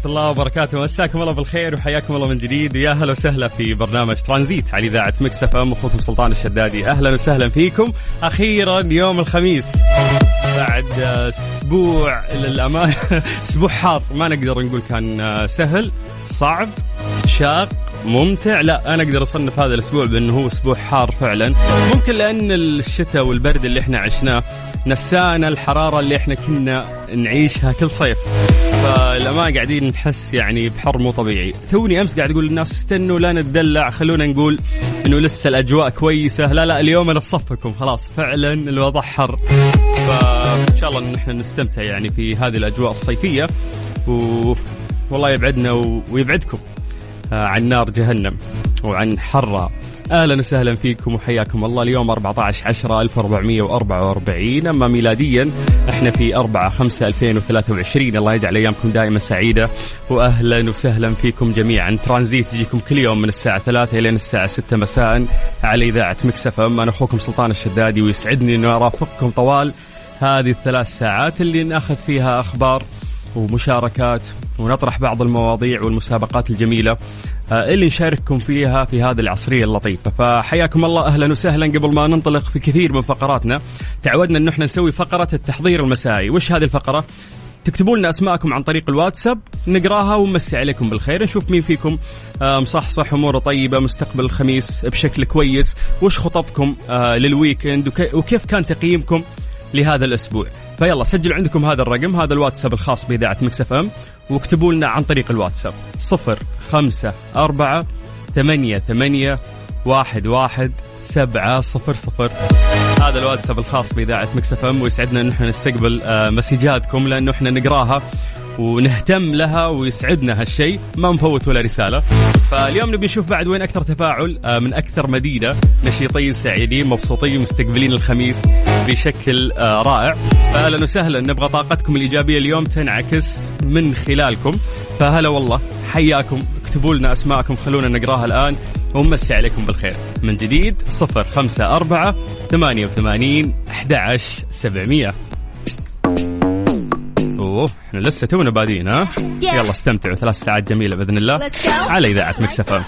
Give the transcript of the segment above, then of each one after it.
ورحمة الله وبركاته. مساكم الله بالخير وحياكم الله من جديد. ويا هلا وسهلا في برنامج ترانزيت على إذاعة Mix FM. أخوكم سلطان الشدادي. أهلا وسهلا فيكم. أخيرا يوم الخميس. بعد أسبوع للأمانة أسبوع حار. ما نقدر نقول كان سهل صعب شاق ممتع. لا أنا أقدر أصنف هذا الأسبوع بأنه هو أسبوع حار فعلا. ممكن لأن الشتاء والبرد اللي إحنا عشناه نسانا الحرارة اللي إحنا كنا نعيشها كل صيف. فالأمان قاعدين نحس يعني بحر مو طبيعي. توني أمس قاعد أقول للناس استنوا لا نتدلع خلونا نقول إنه لسه الأجواء كويسة. لا لا اليوم أنا في صفكم خلاص فعلا الوضع حر. فإن شاء الله إن إحنا نستمتع يعني في هذه الأجواء الصيفية. و... والله يبعدنا و... ويبعدكم آه، عن نار جهنم وعن حرها. أهلا وسهلا فيكم وحياكم الله. اليوم 14 10 1444 أما ميلاديا إحنا في 4 5 2023 الله يجعل ايامكم دائما سعيدة. واهلا وسهلا فيكم جميعا. ترانزيت يجيكم كل يوم من الساعة 3 إلى الساعة 6 مساء على إذاعة مكسف إم. أنا أخوكم سلطان الشدادي ويسعدني اني أرافقكم طوال هذه الثلاث ساعات اللي نأخذ فيها أخبار ومشاركات ونطرح بعض المواضيع والمسابقات الجميلة. اللي نشارككم فيها في هذه العصرية اللطيفة. فحياكم الله أهلا وسهلا قبل ما ننطلق في كثير من فقراتنا. تعودنا أن إحنا نسوي فقرة التحضير المسائي. وش هذه الفقرة؟ تكتبوا لنا أسماءكم عن طريق الواتساب نقراها ونمسي عليكم بالخير نشوف مين فيكم آه، مصحصح أموره طيبة مستقبل الخميس بشكل كويس. وش خططكم آه، لل weekend؟ وكي- وكيف كان تقييمكم لهذا الأسبوع؟ فيلا سجلوا عندكم هذا الرقم هذا الواتساب الخاص بإذاعة Mix FM واكتبوا لنا عن طريق الواتساب. صفر خمسة أربعة ثمانية ثمانية واحد واحد سبعة صفر صفر. هذا الواتساب الخاص بإذاعة مكسف أم ويسعدنا أن إحنا نستقبل آه، مسجاتكم لأنه إحنا نقراها. ونهتم لها ويسعدنا هالشيء ما نفوت ولا رسالة. فاليوم نبي نشوف بعد وين أكثر تفاعل آه، من أكثر مدينة. نشيطين سعيدين مبسوطين مستقبلين الخميس بشكل آه، رائع. فأهلا وسهلا نبغى طاقتكم الإيجابية اليوم تنعكس من خلالكم. فهلا والله حياكم اكتبوا لنا أسماءكم خلونا نقراها الآن ونمسي عليكم بالخير. من جديد صفر خمسة أربعة ثمانية وثمانين أحد عشر سبعمية. أوه إحنا لسه تونا بادين ها؟ يلا استمتعوا ثلاث ساعات جميلة بإذن الله. على إذاعة ميكس إف إم.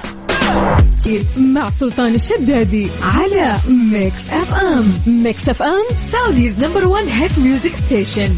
مع سلطان الشدادي على ميكس إف إم. ميكس إف إم Saudi's number 1 hit music station.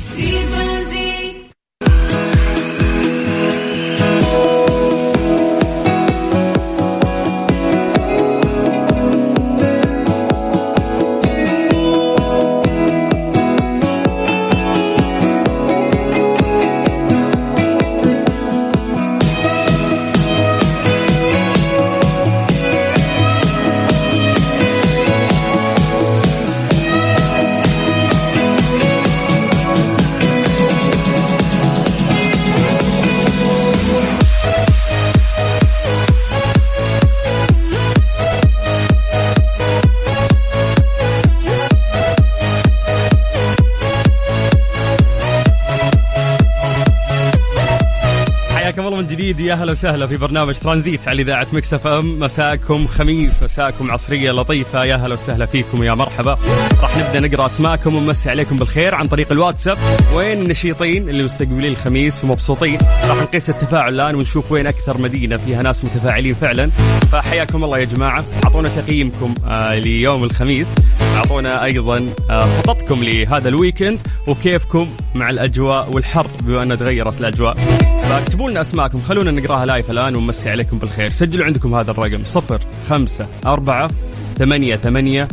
حياكم الله من جديد. يا أهلا وسهلا في برنامج ترانزيت على إذاعة مكس إف إم. مساكم خميس مساكم عصرية لطيفة. يا أهلا وسهلا فيكم يا مرحبا. راح نبدأ نقرأ اسماءكم ونمسي عليكم بالخير عن طريق الواتساب. وين النشيطين اللي مستقبلين الخميس ومبسوطين؟ راح نقيس التفاعل الآن ونشوف وين أكثر مدينة فيها ناس متفاعلين فعلا. فحياكم الله يا جماعة. أعطونا تقييمكم آه ليوم الخميس. أعطونا أيضا آه خططكم لهذا ال weekend وكيفكم مع الأجواء والحر بما أن تغيرت الأجواء. فاكتبوا لنا أسماءكم. خلونا نقراها live الآن ونمسي عليكم بالخير. سجلوا عندكم هذا الرقم. صفر خمسة أربعة ثمانية ثمانية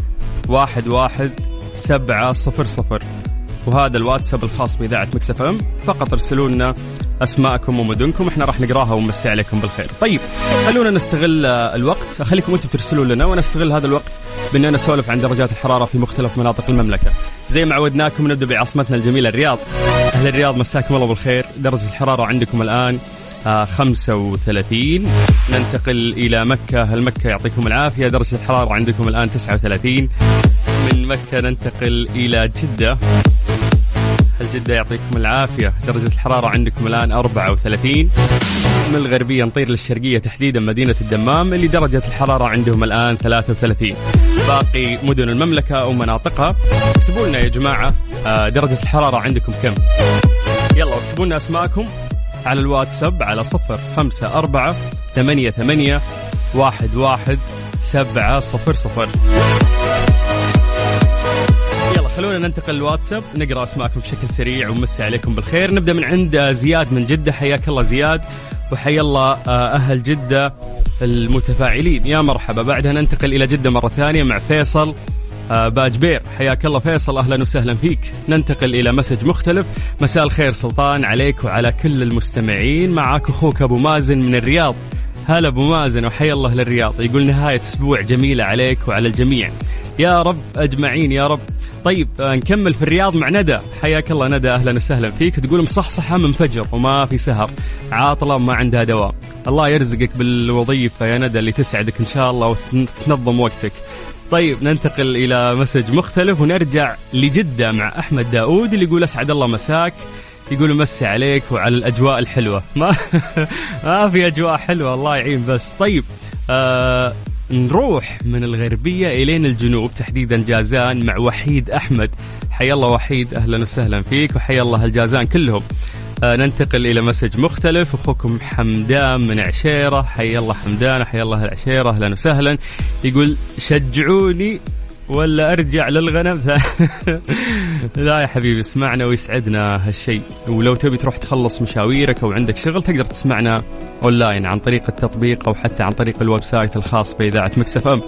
واحد واحد سبعة صفر صفر. وهذا الواتساب الخاص بإذاعة مكس إف أم. فقط ارسلوا لنا أسماءكم ومدنكم. إحنا راح نقراها ونمسي عليكم بالخير. طيب خلونا نستغل آه، الوقت. خليكم أنتم ترسلوا لنا ونستغل هذا الوقت بأننا نسولف عن درجات الحرارة في مختلف مناطق المملكة. زي ما عودناكم نبدأ بعاصمتنا الجميلة الرياض. أهل الرياض مساكم الله بالخير. درجة الحرارة عندكم الآن 35 ننتقل إلى مكة. هل مكة يعطيكم العافية؟ درجة الحرارة عندكم الآن 39 من مكة ننتقل إلى جدة. هل جدة يعطيكم العافية؟ درجة الحرارة عندكم الآن 34 من الغربية نطير للشرقية تحديدا مدينة الدمام اللي درجة الحرارة عندهم الآن 33 باقي مدن المملكة أو مناطقها. اكتبوا لنا يا جماعة آه، درجة الحرارة عندكم كم؟ يلا اكتبوا لنا أسماءكم. على الواتساب على صفر خمسة أربعة ثمانية ثمانية واحد واحد سبعة صفر صفر. يلا خلونا ننتقل للواتساب نقرأ أسماءكم بشكل سريع ونمسي عليكم بالخير. نبدأ من عند زياد من جدة حياك الله زياد وحيا الله آه، أهل جدة المتفاعلين. يا مرحبا. بعدها ننتقل إلى جدة مرة ثانية مع فيصل. باجبير حياك الله فيصل أهلا وسهلا فيك. ننتقل إلى مسج مختلف. مساء الخير سلطان عليك وعلى كل المستمعين. معك أخوك أبو مازن من الرياض. هلا أبو مازن وحيا الله للرياض. يقول نهاية أسبوع جميلة عليك وعلى الجميع. يا رب أجمعين يا رب. طيب آه، نكمل في الرياض مع ندى. حياك الله ندى أهلا وسهلا فيك. تقول مصحصحة من فجر وما في سهر. عاطلة ما عندها دواء الله يرزقك بالوظيفة يا ندى اللي تسعدك إن شاء الله وتنظم وقتك. طيب ننتقل إلى مسج مختلف ونرجع لجدة مع أحمد داود اللي يقول أسعد الله مساك يقول مسي عليك وعلى الأجواء الحلوة. ما ما في أجواء حلوة الله يعين بس. طيب آه نروح من الغربية الين الجنوب تحديدا جازان مع وحيد أحمد. حيا الله وحيد أهلا وسهلا فيك وحيا الله الجازان كلهم. ننتقل إلى message مختلف. أخوكم حمدان من عشيرة. حيا الله حمدان حيا الله العشيرة. أهلا وسهلا. يقول شجعوني ولا أرجع للغنم؟ لا يا حبيبي اسمعنا ويسعدنا هالشيء. ولو تبي تروح تخلص مشاويرك أو عندك شغل تقدر تسمعنا أونلاين عن طريق التطبيق أو حتى عن طريق ال website الخاص بإذاعة مكس إف إم.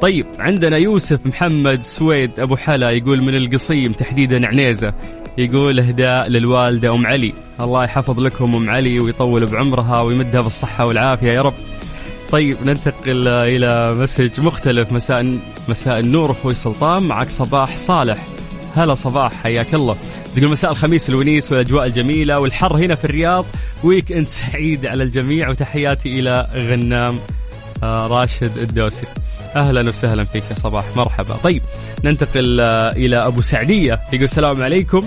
طيب عندنا يوسف محمد سويد أبو حلا يقول من القصيم تحديدا عنيزة. يقول أهداء للوالدة أم علي. الله يحفظ لكم أم علي ويطول بعمرها ويمدها بالصحه والعافية يا رب. طيب ننتقل إلى message مختلف. مساء مساء النور أخوي سلطان معك صباح صالح. هلا صباح حياك الله. تقول مساء الخميس الونيس والأجواء الجميلة والحر هنا في الرياض. weekend سعيد على الجميع وتحياتي إلى غنام آه، راشد الدوسي أهلا وسهلا فيك يا صباح. مرحبا. طيب ننتقل آه، إلى أبو سعدية. يقول السلام عليكم.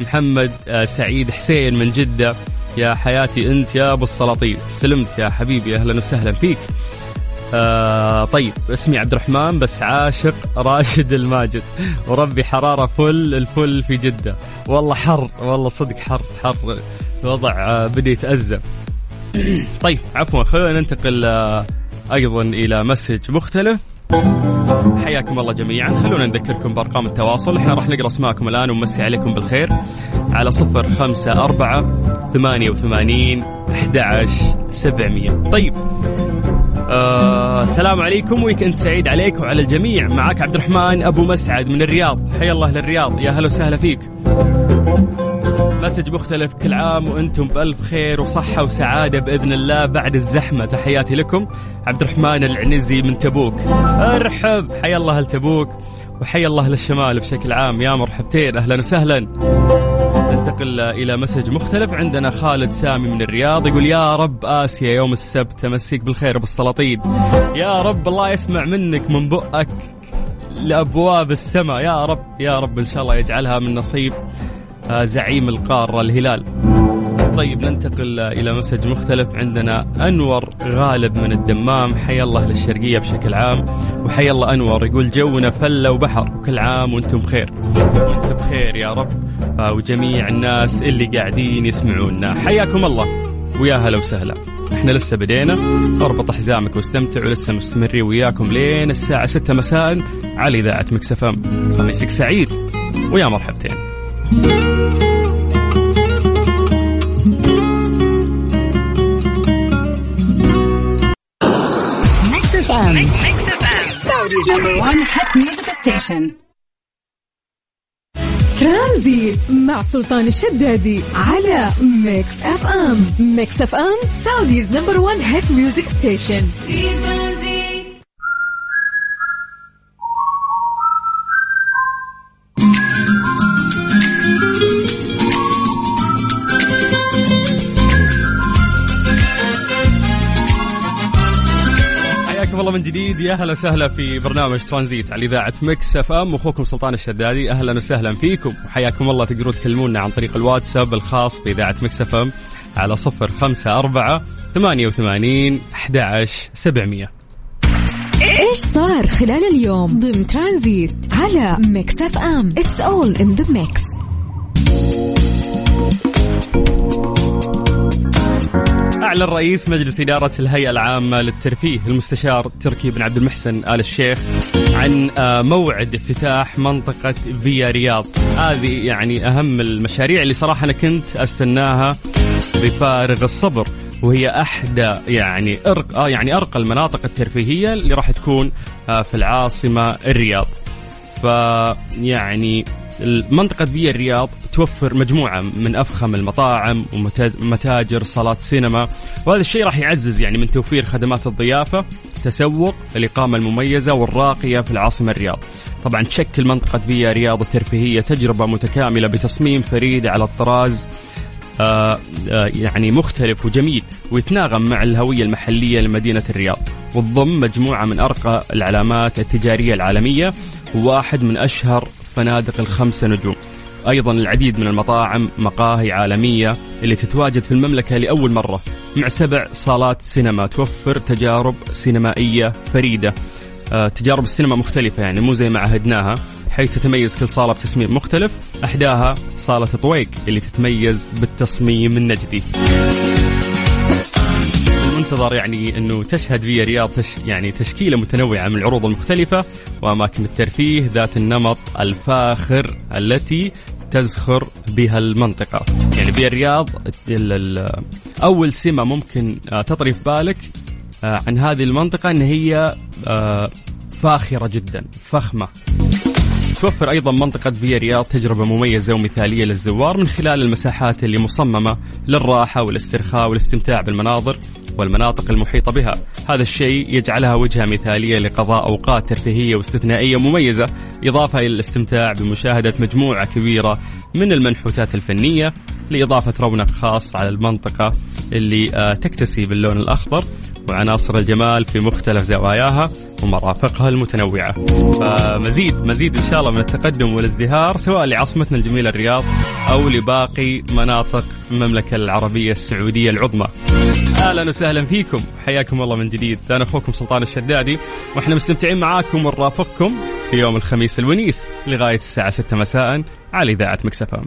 محمد آه، سعيد حسين من جدة. يا حياتي أنت يا أبو السلاطين. سلمت يا حبيبي أهلا وسهلا فيك. آه طيب اسمي عبد الرحمن بس عاشق راشد الماجد. وربي حرارة فل الفل في جدة. والله حر والله صدق حر حر. الوضع آه بدا يتأزم. طيب عفوا خلينا ننتقل آه أيضا إلى message مختلف. حياكم الله جميعا. خلونا نذكركم بأرقام التواصل. إحنا راح نقرأ أسماءكم الآن ونمسي عليكم بالخير. على صفر خمسة أربعة ثمانية وثمانين أحد سبعمية. طيب. آه عليكم. weekend سعيد عليك وعلى الجميع. معك عبد الرحمن أبو مسعد من الرياض. حيا الله للرياض. يا هلا وسهلا فيك. message مختلف كل عام وأنتم بألف خير وصحة وسعادة بإذن الله بعد الزحمة. تحياتي لكم عبد الرحمن العنزي من تبوك. أرحب حيا الله لتبوك وحيا الله للشمال بشكل عام. يا مرحبتين أهلا وسهلا. ننتقل إلى مسج مختلف عندنا خالد سامي من الرياض. يقول يا رب آسيا يوم السبت تمسيك بالخير بالسلاطين يا رب الله يسمع منك من بؤك لأبواب السماء. يا رب يا رب إن شاء الله يجعلها من نصيب. زعيم القارة الهلال. طيب ننتقل إلى message مختلف. عندنا أنور غالب من الدمام. حيا الله للشرقية بشكل عام وحيا الله أنور يقول جونا فلة وبحر وكل عام وأنتم بخير. وأنت بخير يا رب. آه، وجميع الناس اللي قاعدين يسمعونا. حياكم الله. ويا هلا وسهلا. إحنا لسه بدينا. أربط حزامك واستمتع ولسه مستمرين وياكم لين الساعة 6 مساء على إذاعة مكس إف إم خميسك سعيد ويا مرحبتين. Number one hit music station. ترانزيت مع سلطان الشدادي على ميكس اف ام ميكس اف ام Saudi's number 1 hit music station في ترانزيت الله من جديد. يا أهلا وسهلا في برنامج ترانزيت على إذاعة مكس أف أم. أخوكم سلطان الشدادي أهلا وسهلا فيكم. وحياكم الله. تقدرون تكلمونا عن طريق الواتساب الخاص بإذاعة مكس أف أم على صفر خمسة أربعة ثمانية وثمانين أحد سبعمية. إيش صار خلال اليوم ضمن ترانزيت على ميكس أف أم؟ It's all in the mix أعلن رئيس مجلس إدارة الهيئة العامة للترفيه المستشار تركي بن عبد المحسن آل الشيخ عن آه، موعد افتتاح منطقة فيا رياض. هذه يعني أهم المشاريع اللي صراحة أنا كنت أستناها بفارغ الصبر وهي أحدى يعني أرق آه يعني أرقى المناطق الترفيهية اللي راح تكون آه، في العاصمة الرياض. فيعني منطقة بيا الرياض توفر مجموعة من أفخم المطاعم ومتاجر صالات سينما. وهذا الشيء راح يعزز يعني من توفير خدمات الضيافة تسوق الإقامة المميزة والراقية في العاصمة الرياض. طبعا تشكل منطقة بيا رياض الترفيهية تجربة متكاملة بتصميم فريد على الطراز آه، آه، يعني مختلف وجميل ويتناغم مع الهوية المحلية لمدينة الرياض. وتضم مجموعة من أرقى العلامات التجارية العالمية وواحد من أشهر فنادق الخمسة نجوم. أيضا العديد من المطاعم مقاهي عالمية اللي تتواجد في المملكة لأول مرة. مع سبع صالات سينما توفر تجارب سينمائية فريدة. آه، تجارب السينما مختلفة يعني مو زي ما عهدناها حيث تتميز كل صالة بتصميم مختلف أحداها صالة طويق اللي تتميز بالتصميم النجدي. المنتظر يعني انه تشهد فيا رياض تش يعني تشكيلة متنوعة من العروض المختلفة وأماكن الترفيه ذات النمط الفاخر التي تزخر بها المنطقة. يعني فيا الرياض ال- ال- أول سمة ممكن آه، تطري في بالك آه، عن هذه المنطقة أن هي آه، فاخرة جدا فخمة. توفر أيضا منطقة فيا رياض تجربة مميزة ومثالية للزوار من خلال المساحات اللي مصممة للراحة والاسترخاء والاستمتاع بالمناظر والمناطق المحيطة بها، هذا الشيء يجعلها وجهة مثالية لقضاء أوقات ترفيهية واستثنائية مميزة، إضافة إلى الاستمتاع بمشاهدة مجموعة كبيرة من المنحوتات الفنية لإضافة رونق خاص على المنطقة اللي آه، تكتسي باللون الأخضر. وعناصر الجمال في مختلف زواياها ومرافقها المتنوعة. فمزيد مزيد إن شاء الله من التقدم والازدهار سواء لعاصمتنا الجميلة الرياض أو لباقي مناطق المملكة العربية السعودية العظمى. أهلا وسهلا فيكم. حياكم الله من جديد. أنا أخوكم سلطان الشدادي وإحنا مستمتعين معاكم ونرافقكم في يوم الخميس الونيس لغاية الساعة 6 مساء على إذاعة مكسفام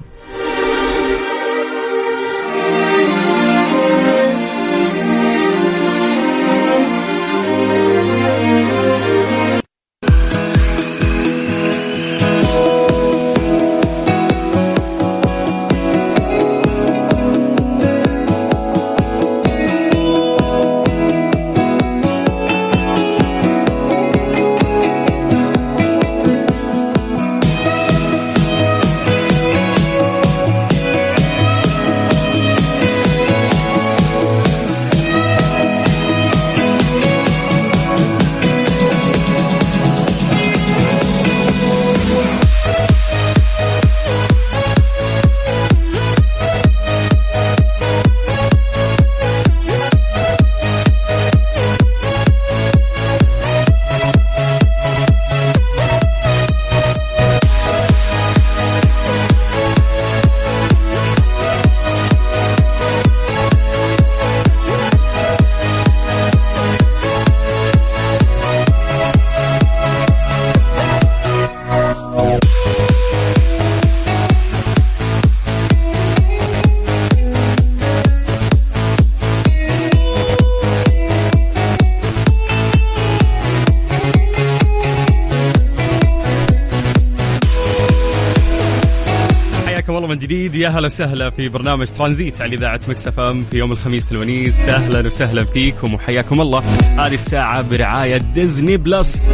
جديد. يا هلا وسهلا في برنامج ترانزيت على إذاعة مكس إف إم في يوم الخميس الونيس. أهلا وسهلا فيكم وحياكم الله. هذه الساعة برعاية ديزني بلس.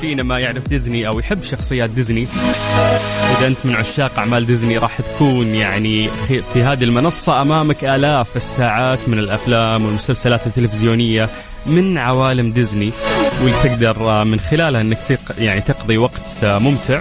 فينا ما يعرف ديزني أو يحب شخصيات ديزني إذا أنت من عشاق أعمال ديزني راح تكون يعني في هذه المنصة أمامك آلاف الساعات من الأفلام والمسلسلات التلفزيونية من عوالم ديزني واللي تقدر من خلالها إنك يعني تقضي وقت ممتع.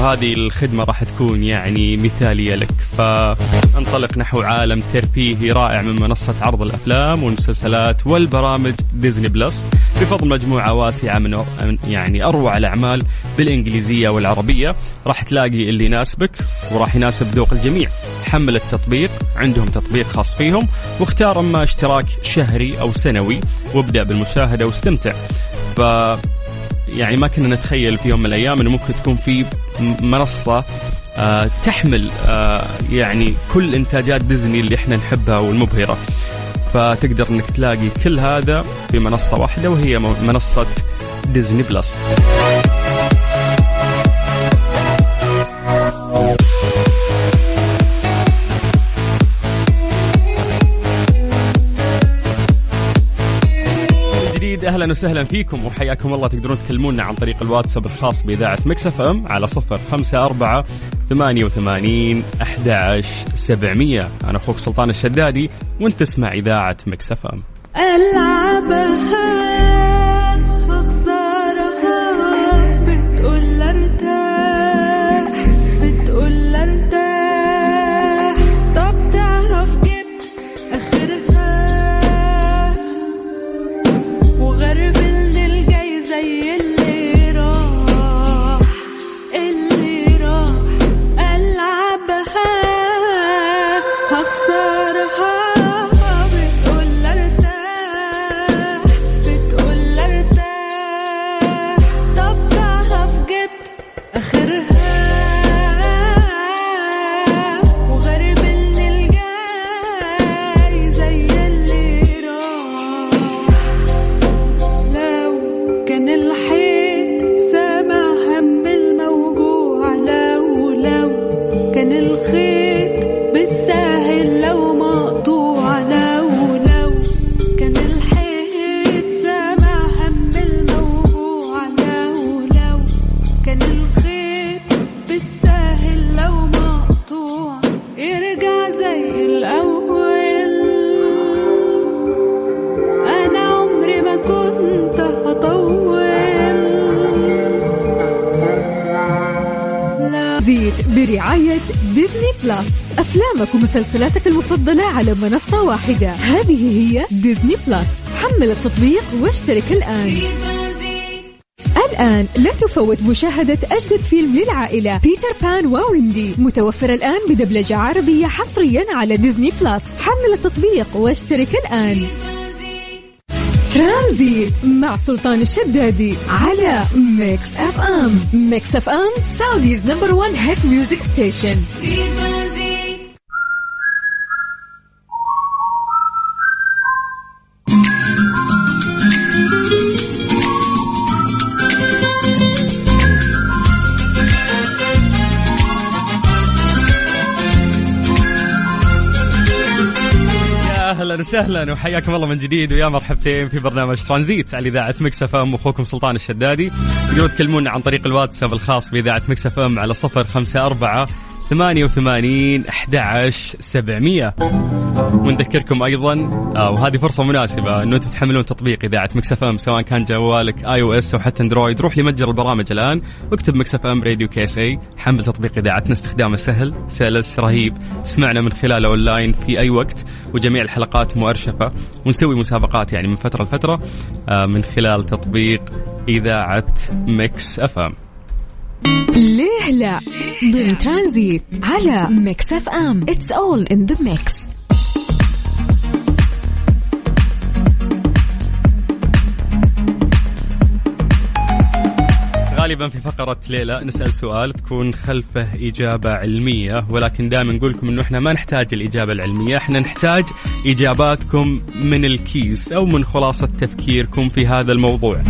وهذه الخدمة راح تكون يعني مثالية لك. فانطلق نحو عالم ترفيهي رائع من منصة عرض الأفلام والمسلسلات والبرامج ديزني بلس. بفضل مجموعة واسعة من يعني أروع الأعمال بالإنجليزية والعربية. راح تلاقي اللي يناسبك وراح يناسب ذوق الجميع. حمل التطبيق عندهم تطبيق خاص فيهم. واختار أما اشتراك شهري أو سنوي وابدأ بالمشاهدة واستمتع. يعني ما كنا نتخيل في يوم من الأيام إنه ممكن تكون في منصة آه تحمل آه يعني كل إنتاجات ديزني اللي إحنا نحبها والمبهرة. فتقدر إنك تلاقي كل هذا في منصة واحدة وهي منصة ديزني بلس. أهلا وسهلا فيكم وحياكم الله. تقدرون تكلمونا عن طريق الواتساب الخاص بإذاعة مكس إف إم على صفر خمسة أربعة ثمانية وثمانين أحد عشر سبعمية. أنا أخوك سلطان الشدادي وأنت تسمع إذاعة مكس إف إم. ألعبها أفلامك ومسلسلاتك المفضلة على منصة واحدة. هذه هي ديزني بلس. حمل التطبيق واشترك الآن. الآن لا تفوت مشاهدة أجدد فيلم للعائلة بيتر بان وويندي. متوفر الآن بدبلجة عربية حصريا على ديزني بلس. حمل التطبيق واشترك الآن. ترانزيت مع سلطان الشدادي على ميكس اف ام. ميكس اف ام Saudi's number 1 hit music station. في أهلا وسهلا وحياكم الله من جديد ويا مرحبتين في برنامج ترانزيت على إذاعة مكس إف إم أخوكم سلطان الشدادي. تقدرون تكلمونا عن طريق الواتساب الخاص بإذاعة مكس إف إم على صفر خمسة أربعة ثمانية وثمانين أحد عشر سبعمية. ونذكركم أيضا آه وهذه فرصة مناسبة أنه أنتم تحملون تطبيق إذاعة مكس إف إم سواء كان جوالك iOS أو حتى أندرويد. روح لمتجر البرامج الآن واكتب مكس إف إم راديو KSA حمل تطبيق إذاعتنا. استخدامه سهل سلس رهيب. تسمعنا من خلاله أونلاين في أي وقت وجميع الحلقات مؤرشفة. ونسوي مسابقات يعني من فترة لفترة آه من خلال تطبيق إذاعة مكس إف إم. ليه لا؟ ضمن ترانزيت على ميكس اف ام. It's all in the mix غالبا في فقرة ليلى نسأل سؤال تكون خلفه إجابة علمية ولكن دائما نقول لكم إنه إحنا ما نحتاج الإجابة العلمية إحنا نحتاج إجاباتكم من الكيس أو من خلاصة تفكيركم في هذا الموضوع.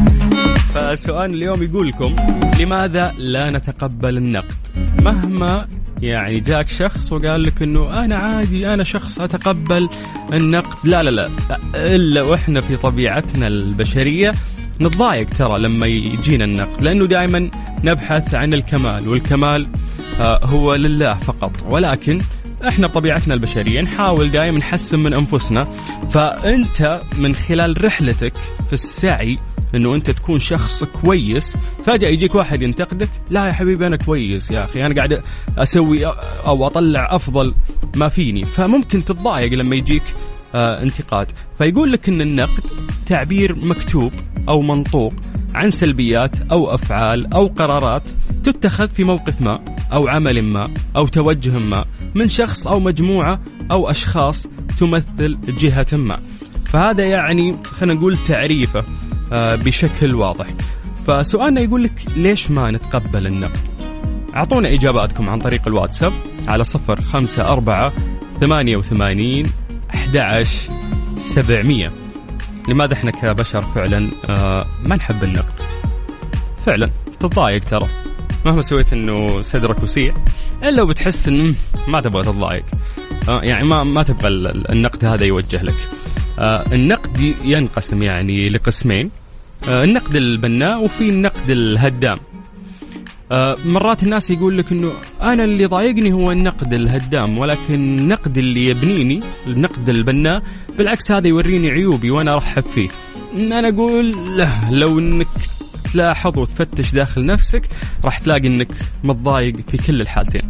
فالسؤال اليوم يقول لكم لماذا لا نتقبل النقد؟ مهما يعني جاك شخص وقال لك إنه أنا عادي أنا شخص أتقبل النقد لا لا لا. إلا وإحنا في طبيعتنا البشرية نتضايق ترى لما يجينا النقد لأنه دائما نبحث عن الكمال والكمال آه، هو لله فقط. ولكن إحنا بطبيعتنا البشرية نحاول دائما نحسن من أنفسنا. فأنت من خلال رحلتك في السعي إنه أنت تكون شخص كويس. فجأة يجيك واحد ينتقدك لا يا حبيبي أنا كويس يا أخي أنا قاعد أسوي أو أطلع أفضل ما فيني. فممكن تتضايق لما يجيك آه انتقاد. فيقول لك إن النقد تعبير مكتوب أو منطوق عن سلبيات أو أفعال أو قرارات تتخذ في موقف ما أو عمل ما أو توجه ما من شخص أو مجموعة أو أشخاص تمثل جهة ما. فهذا يعني خلينا نقول تعريفه. بشكل واضح. فسؤالنا يقول لك ليش ما نتقبل النقد؟ أعطونا إجاباتكم عن طريق الواتساب على صفر خمسة أربعة ثمانية وثمانين أحد سبعمية. لماذا إحنا كبشر فعلا آه، ما نحب النقد؟ فعلا تتضايق ترى. مهما سويت إنه صدرك وسيع إلا وبتحس ان ما تبغى تتضايق. آه، يعني ما ما تبغى النقد هذا يوجه لك. النقد ينقسم يعني لقسمين. آه، النقد البناء وفي النقد الهدام. آه، مرات الناس يقول لك إنه أنا اللي ضايقني هو النقد الهدام ولكن النقد اللي يبنيني النقد البناء بالعكس هذا يوريني عيوبي وأنا أرحب فيه. أنا أقول له لو إنك تلاحظ وتفتش داخل نفسك راح تلاقي إنك متضايق في كل الحالتين.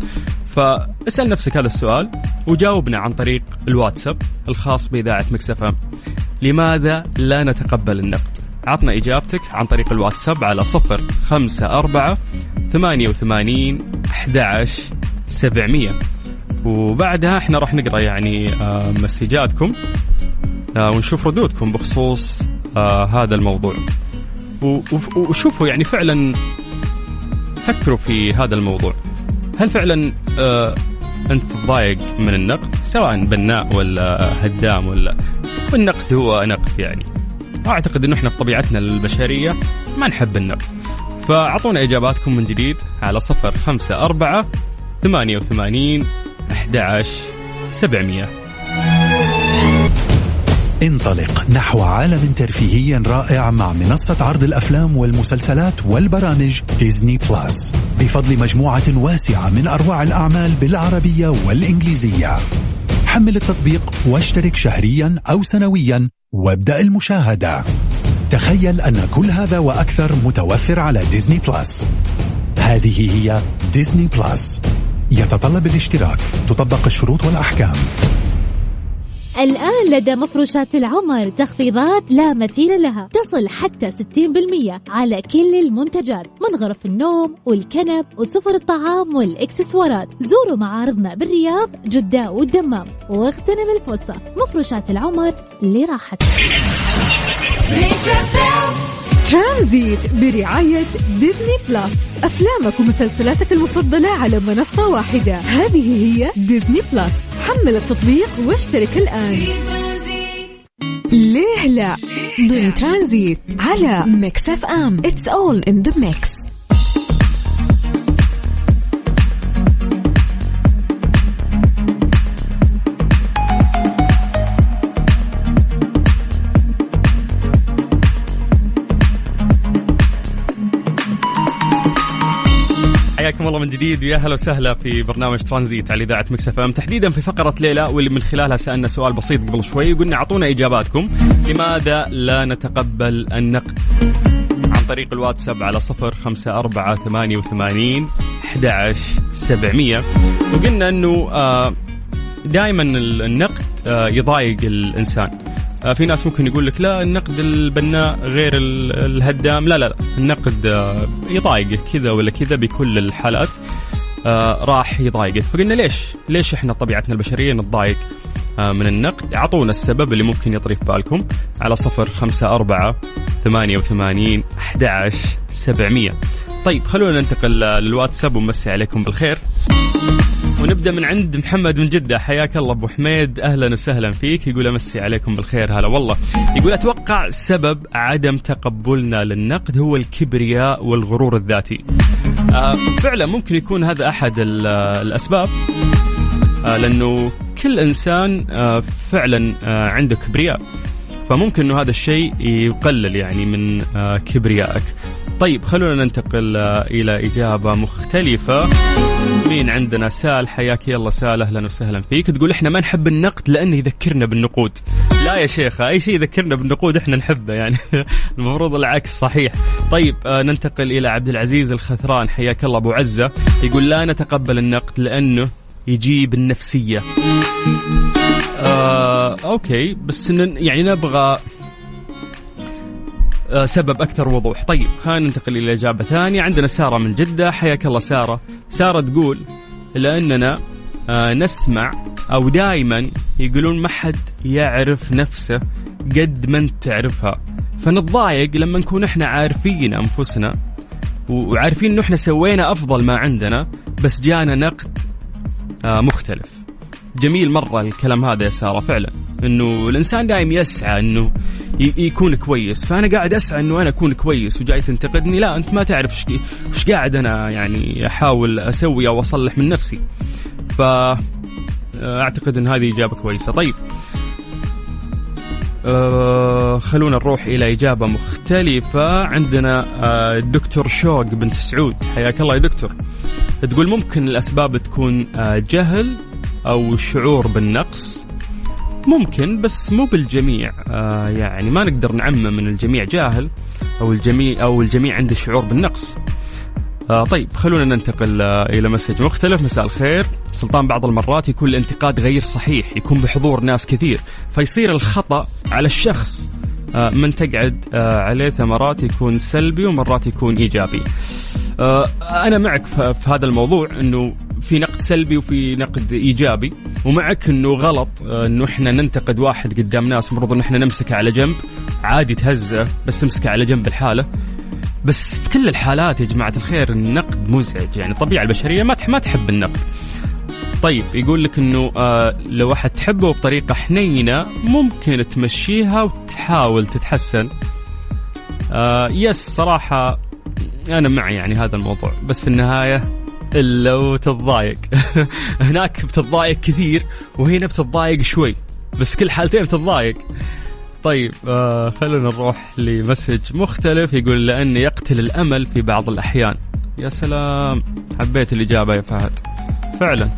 فاسأل نفسك هذا السؤال وجاوبنا عن طريق الواتساب الخاص بإذاعة مكسفه لماذا لا نتقبل النقد؟ عطنا إجابتك عن طريق الواتساب على صفر خمسة أربعة ثمانية وثمانين أحد سبعمية. وبعدها إحنا راح نقرأ يعني آه، مسجاتكم آه، ونشوف ردودكم بخصوص آه، هذا الموضوع. وشوفوا يعني فعلا فكروا في هذا الموضوع. هل فعلا أنت تضايق من النقد؟ سواء بناء ولا هدام ولا والنقد هو نقد يعني. أعتقد انه إحنا في طبيعتنا البشرية ما نحب النقد. فأعطونا إجاباتكم من جديد على صفر خمسة أربعة ثمانية وثمانين أحد سبعمية. انطلق نحو عالم ترفيهي رائع مع منصة عرض الأفلام والمسلسلات والبرامج ديزني بلس. بفضل مجموعة واسعة من أروع الأعمال بالعربية والإنجليزية. حمل التطبيق واشترك شهريا أو سنويا وابدأ المشاهدة. تخيل أن كل هذا وأكثر متوفر على ديزني بلس هذه هي ديزني بلس يتطلب الاشتراك. تطبق الشروط والأحكام. الآن لدى مفروشات العمر تخفيضات لا مثيل لها تصل حتى 60% على كل المنتجات من غرف النوم والكنب وسفر الطعام والإكسسوارات. زوروا معارضنا بالرياض جدة والدمام واغتنم الفرصة. مفروشات العمر لراحتك. ترانزيت برعاية ديزني بلس. أفلامك ومسلسلاتك المفضلة على منصة واحدة. هذه هي ديزني بلس. حمل التطبيق واشترك الآن. ليه لا؟ ضمن ترانزيت على ميكس أف أم. It's all in the mix. حياكم الله من جديد. ويا هلا وسهلا في برنامج ترانزيت على إذاعة مكس إم. تحديدا في فقرة ليلى واللي من خلالها سألنا سؤال بسيط قبل شوي وقلنا أعطونا إجاباتكم. لماذا لا نتقبل النقد؟ عن طريق الواتساب على صفر خمسة أربعة ثمانية وثمانين أحد سبعمية. وقلنا أنه آه، دائما النقد آه، يضايق الإنسان. في ناس ممكن يقول لك لا النقد البناء غير الهدام. لا لا لا. النقد آه، يضايقك كذا ولا كذا بكل الحالات آه، راح يضايقك. فقلنا ليش؟ ليش إحنا طبيعتنا البشرية نتضايق من النقد؟ أعطونا السبب اللي ممكن يطري في بالكم على صفر خمسة أربعة ثمانية وثمانين أحد سبعمية. طيب خلونا ننتقل للواتساب ونمسي عليكم بالخير. ونبدأ من عند محمد من جدة. حياك الله أبو حميد. أهلا وسهلا فيك. يقول أمسي عليكم بالخير. هلا والله. يقول أتوقع سبب عدم تقبلنا للنقد هو الكبرياء والغرور الذاتي. آه، فعلا ممكن يكون هذا أحد آه، الأسباب. آه، لأنه كل إنسان فعلا عنده كبرياء. فممكن إنه هذا الشيء يقلل يعني من كبريائك. طيب خلونا ننتقل آه، إلى إجابة مختلفة. مين عندنا؟ سال حياك يلا سال أهلا وسهلا فيك. تقول إحنا ما نحب النقد لأنه يذكرنا بالنقود. لا يا شيخة أي شيء يذكرنا بالنقود إحنا نحبه يعني. المفروض العكس صحيح. طيب آه ننتقل إلى عبد العزيز الخثران حياك الله أبو عزة. يقول لا نتقبل النقد لأنه يجيب النفسية. آه أوكي بس يعني نبغى سبب أكثر وضوح. طيب خلينا ننتقل إلى إجابة ثانية. عندنا سارة من جدة. حياك الله سارة. سارة تقول لأننا آه، نسمع أو دائما يقولون ما حد يعرف نفسه قد ما أنت تعرفها. فنتضايق لما نكون إحنا عارفين أنفسنا وعارفين إنه إحنا سوينا أفضل ما عندنا بس جانا نقد آه، مختلف. جميل مرة الكلام هذا يا سارة فعلا. إنه الإنسان دائم يسعى إنه يكون كويس. فأنا قاعد أسعى إنه أنا أكون كويس وجاي تنتقدني. لا أنت ما تعرف وش قاعد أنا يعني أحاول أسوي أو أصلح من نفسي. ف أعتقد إن هذه إجابة كويسة. طيب. أه خلونا نروح إلى إجابة مختلفة. عندنا أه دكتور شوق بنت سعود. حياك الله يا دكتور. تقول ممكن الأسباب تكون أه جهل أو شعور بالنقص؟ ممكن بس مو بالجميع. آه يعني ما نقدر نعمم من الجميع جاهل أو الجميع أو الجميع عنده شعور بالنقص. آه طيب خلونا ننتقل آه إلى مسج مختلف. مساء الخير. سلطان بعض المرات يكون الانتقاد غير صحيح يكون بحضور ناس كثير فيصير الخطأ على الشخص. آه من تقعد آه عليه ثمرات يكون سلبي ومرات يكون إيجابي. أنا معك في هذا الموضوع إنه في نقد سلبي وفي نقد إيجابي ومعك إنه غلط آه، إنه إحنا ننتقد واحد قدام ناس المفروض إن إحنا نمسكه على جنب عادي تهزه بس امسكه على جنب الحاله بس في كل الحالات يا جماعة الخير النقد مزعج يعني الطبيعه البشرية ما ما تحب النقد. طيب يقول لك إنه آه لو احد تحبه بطريقة حنينة ممكن تمشيها وتحاول تتحسن. آه يس صراحة أنا مع يعني هذا الموضوع بس في النهاية إلا وتتضايق. هناك بتتضايق كثير وهنا بتتضايق شوي بس كل حالتين بتتضايق. طيب آه خلونا نروح لمسج مختلف يقول لأن يقتل الأمل في بعض الأحيان. يا سلام حبيت الإجابة يا فهد. فعلا.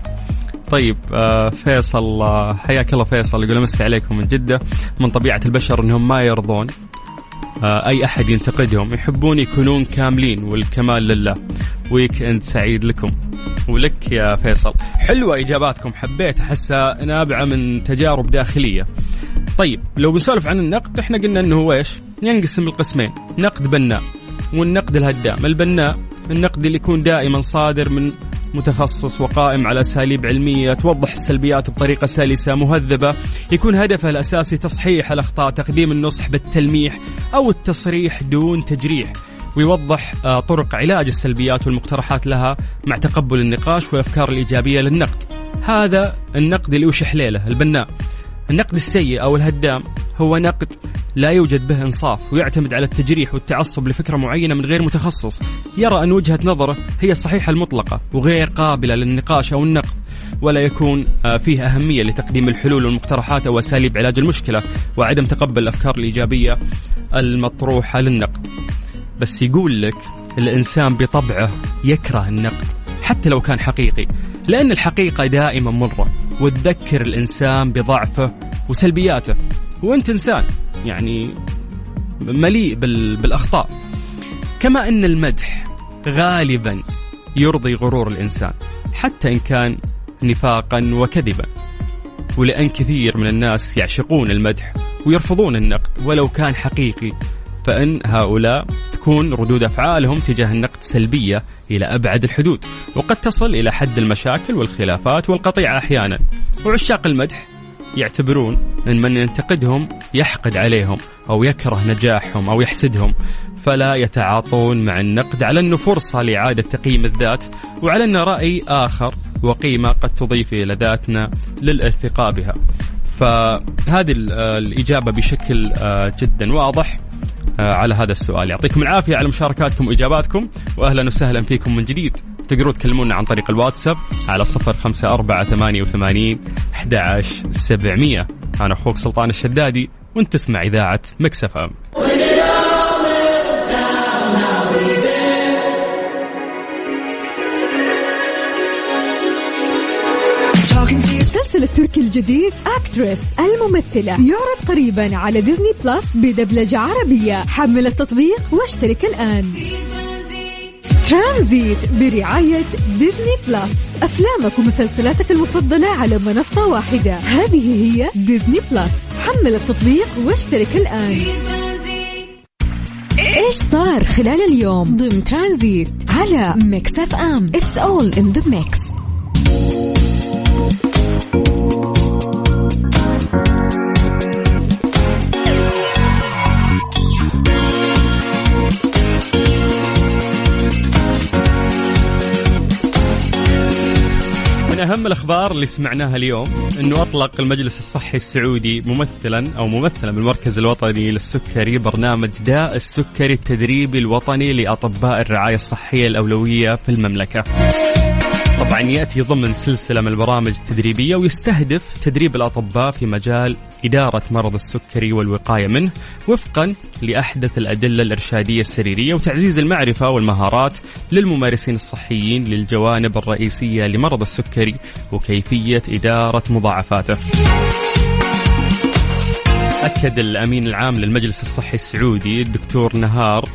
طيب آه فيصل آه حياك الله فيصل يقول أمسي عليكم من جدة. من طبيعة البشر إنهم ما يرضون. أي أحد ينتقدهم يحبون يكونون كاملين والكمال لله. ويك إند سعيد لكم. ولك يا فيصل. حلوة إجاباتكم. حبيت احسها نابعة من تجارب داخلية. طيب لو بنسولف عن النقد إحنا قلنا إنه هو إيش؟ ينقسم القسمين، نقد بناء والنقد الهدام، البناء النقد اللي يكون دائما صادر من متخصص وقائم على أساليب علمية توضح السلبيات بطريقة سلسة مهذبة، يكون هدفها الأساسي تصحيح الأخطاء، تقديم النصح بالتلميح أو التصريح دون تجريح. ويوضح آه، طرق علاج السلبيات والمقترحات لها مع تقبل النقاش والأفكار الإيجابية للنقد. هذا النقد اللي وش حليله البناء. النقد السيء أو الهدام هو نقد لا يوجد به إنصاف ويعتمد على التجريح والتعصب لفكرة معينة من غير متخصص. يرى أن وجهة نظره هي الصحيحة المطلقة وغير قابلة للنقاش أو النقد ولا يكون آه، فيه أهمية لتقديم الحلول والمقترحات أو أساليب علاج المشكلة وعدم تقبل الأفكار الإيجابية المطروحة للنقد. بس يقول لك الإنسان بطبعه يكره النقد حتى لو كان حقيقي لأن الحقيقة دائما مرة وتذكر الإنسان بضعفه وسلبياته. وأنت إنسان يعني مليء بال... بالأخطاء. كما أن المدح غالبا يرضي غرور الإنسان حتى إن كان نفاقا وكذبا. ولأن كثير من الناس يعشقون المدح ويرفضون النقد ولو كان حقيقي فإن هؤلاء تكون ردود أفعالهم تجاه النقد سلبية إلى أبعد الحدود وقد تصل إلى حد المشاكل والخلافات والقطيعة أحيانا. وعشاق المدح يعتبرون أن من ينتقدهم يحقد عليهم أو يكره نجاحهم أو يحسدهم. فلا يتعاطون مع النقد على أنه فرصة لإعادة تقييم الذات وعلى أنه رأي آخر وقيمة قد تضيف إلى ذاتنا للارتقاء بها. فهذه ال- الإجابة بشكل آه، جدا واضح. على هذا السؤال. يعطيكم العافية على مشاركاتكم وإجاباتكم وأهلا وسهلا فيكم من جديد. تقدروا تكلمونا عن طريق الواتساب على صفر خمسة أربعة ثمانية وثمانين أحد سبعمية. أنا أخوك سلطان الشدادي وأنت تسمع إذاعة مكسف المسلسل التركي الجديد اكترس الممثلة. يعرض قريبا على ديزني بلس بدبلجة عربية. حمل التطبيق واشترك الآن. ترانزيت برعاية ديزني بلس أفلامك ومسلسلاتك المفضلة على منصة واحدة. هذه هي ديزني بلس حمل التطبيق واشترك الآن. إيش صار خلال اليوم؟ ضمن ترانزيت على ميكس اف ام It's all in the mix من أهم الأخبار اللي سمعناها اليوم أنه أطلق المجلس الصحي السعودي ممثلا أو ممثلا بالمركز الوطني للسكري برنامج داء السكري التدريبي الوطني لأطباء الرعاية الصحية الأولوية في المملكة. طبعا يأتي ضمن سلسلة من البرامج التدريبية ويستهدف تدريب الأطباء في مجال إدارة مرض السكري والوقاية منه وفقا لأحدث الأدلة الإرشادية السريرية وتعزيز المعرفة والمهارات للممارسين الصحيين للجوانب الرئيسية لمرض السكري وكيفية إدارة مضاعفاته. أكد الأمين العام للمجلس الصحي السعودي الدكتور نهار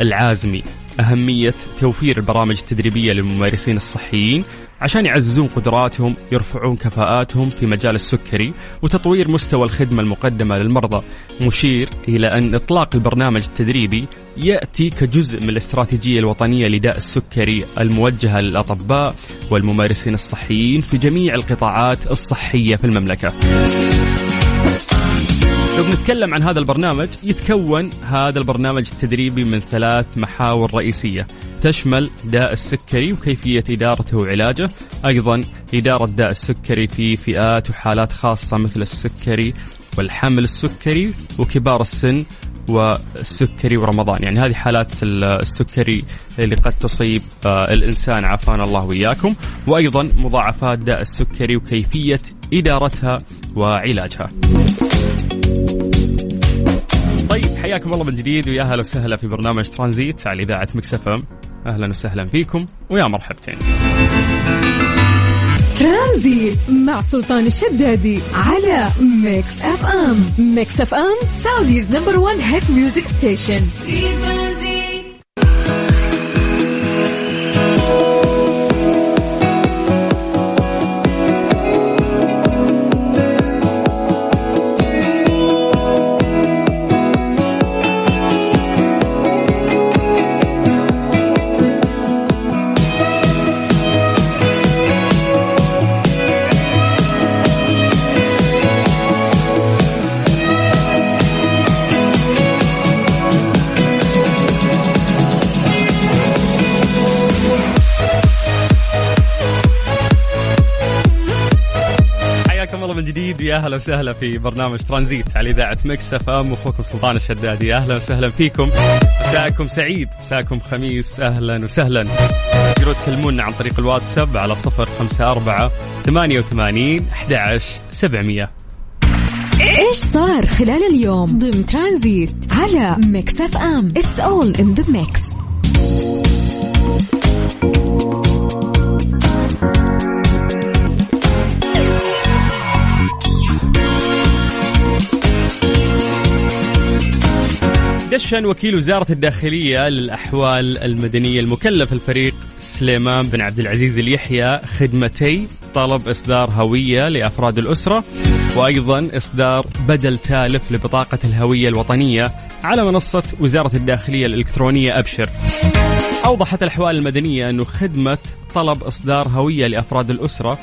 العازمي أهمية توفير البرامج التدريبية للممارسين الصحيين عشان يعززون قدراتهم يرفعون كفاءاتهم في مجال السكري وتطوير مستوى الخدمة المقدمة للمرضى. مشير إلى أن إطلاق البرنامج التدريبي يأتي كجزء من الاستراتيجية الوطنية لداء السكري الموجهة للأطباء والممارسين الصحيين في جميع القطاعات الصحية في المملكة. لو بنتكلم عن هذا البرنامج يتكون هذا البرنامج التدريبي من ثلاث محاور رئيسية. تشمل داء السكري وكيفية إدارته وعلاجه. أيضا إدارة داء السكري في فئات وحالات خاصة مثل السكري والحمل السكري وكبار السن والسكري ورمضان. يعني هذه حالات السكري اللي قد تصيب آه، الإنسان. عافانا الله وإياكم. وأيضا مضاعفات داء السكري وكيفية إدارتها وعلاجها. حياكم الله من جديد ويا هلا وسهلا في برنامج ترانزيت على إذاعة مكس إف إم. أهلا وسهلا فيكم ويا مرحبتين. ترانزيت مع سلطان الشدادي على ميكس إف إم. ميكس إف إم Saudi's number 1 hit music station جديد ويا أهلا وسهلا في برنامج ترانزيت على إذاعة مكس إف إم. أخوكم سلطان الشدادي أهلا وسهلا فيكم. مساءكم سعيد مساءكم خميس أهلا وسهلا. تقدروا تكلمونا عن طريق الواتساب على صفر خمسة أربعة ثمانية وثمانين أحد عشر سبعمية. إيش صار خلال اليوم ضمن ترانزيت على ميكس إف إم؟ It's all in the mix دشن وكيل وزارة الداخلية للأحوال المدنية المكلف الفريق سليمان بن عبد العزيز اليحيى خدمتي طلب إصدار هوية لأفراد الأسرة وأيضا إصدار بدل تالف لبطاقة الهوية الوطنية على منصة وزارة الداخلية الإلكترونية أبشر. أوضحت الأحوال المدنية أنه خدمة طلب إصدار هوية لأفراد الأسرة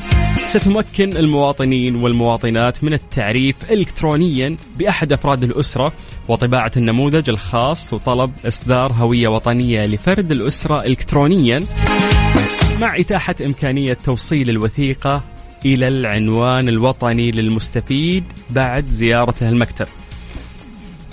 ستمكن المواطنين والمواطنات من التعريف إلكترونيا بأحد أفراد الأسرة وطباعة النموذج الخاص وطلب إصدار هوية وطنية لفرد الأسرة إلكترونيا مع إتاحة إمكانية توصيل الوثيقة إلى العنوان الوطني للمستفيد بعد زيارته المكتب.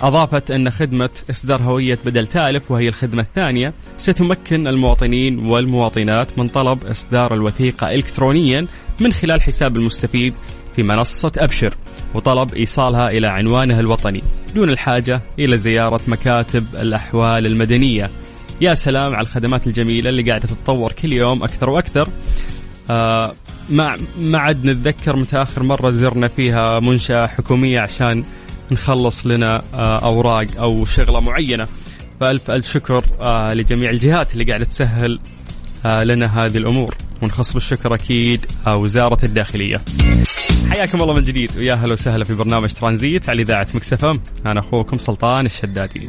أضافت أن خدمة إصدار هوية بدل تالف وهي الخدمة الثانية ستمكن المواطنين والمواطنات من طلب إصدار الوثيقة إلكترونيا من خلال حساب المستفيد في منصة أبشر وطلب إيصالها إلى عنوانها الوطني. دون الحاجة إلى زيارة مكاتب الأحوال المدنية. يا سلام على الخدمات الجميلة اللي قاعدة تتطور كل يوم أكثر وأكثر. آه ما ما عاد نتذكر متى آخر مرة زرنا فيها منشأة حكومية عشان نخلص لنا آه أوراق أو شغلة معينة. فألف ألف شكر آه لجميع الجهات اللي قاعدة تسهل آه لنا هذه الأمور. ونخص بالشكر أكيد آه وزارة الداخلية. حياكم الله من جديد. ويا هلا وسهلا في برنامج ترانزيت على إذاعة مكسفه أنا أخوكم سلطان الشدادي.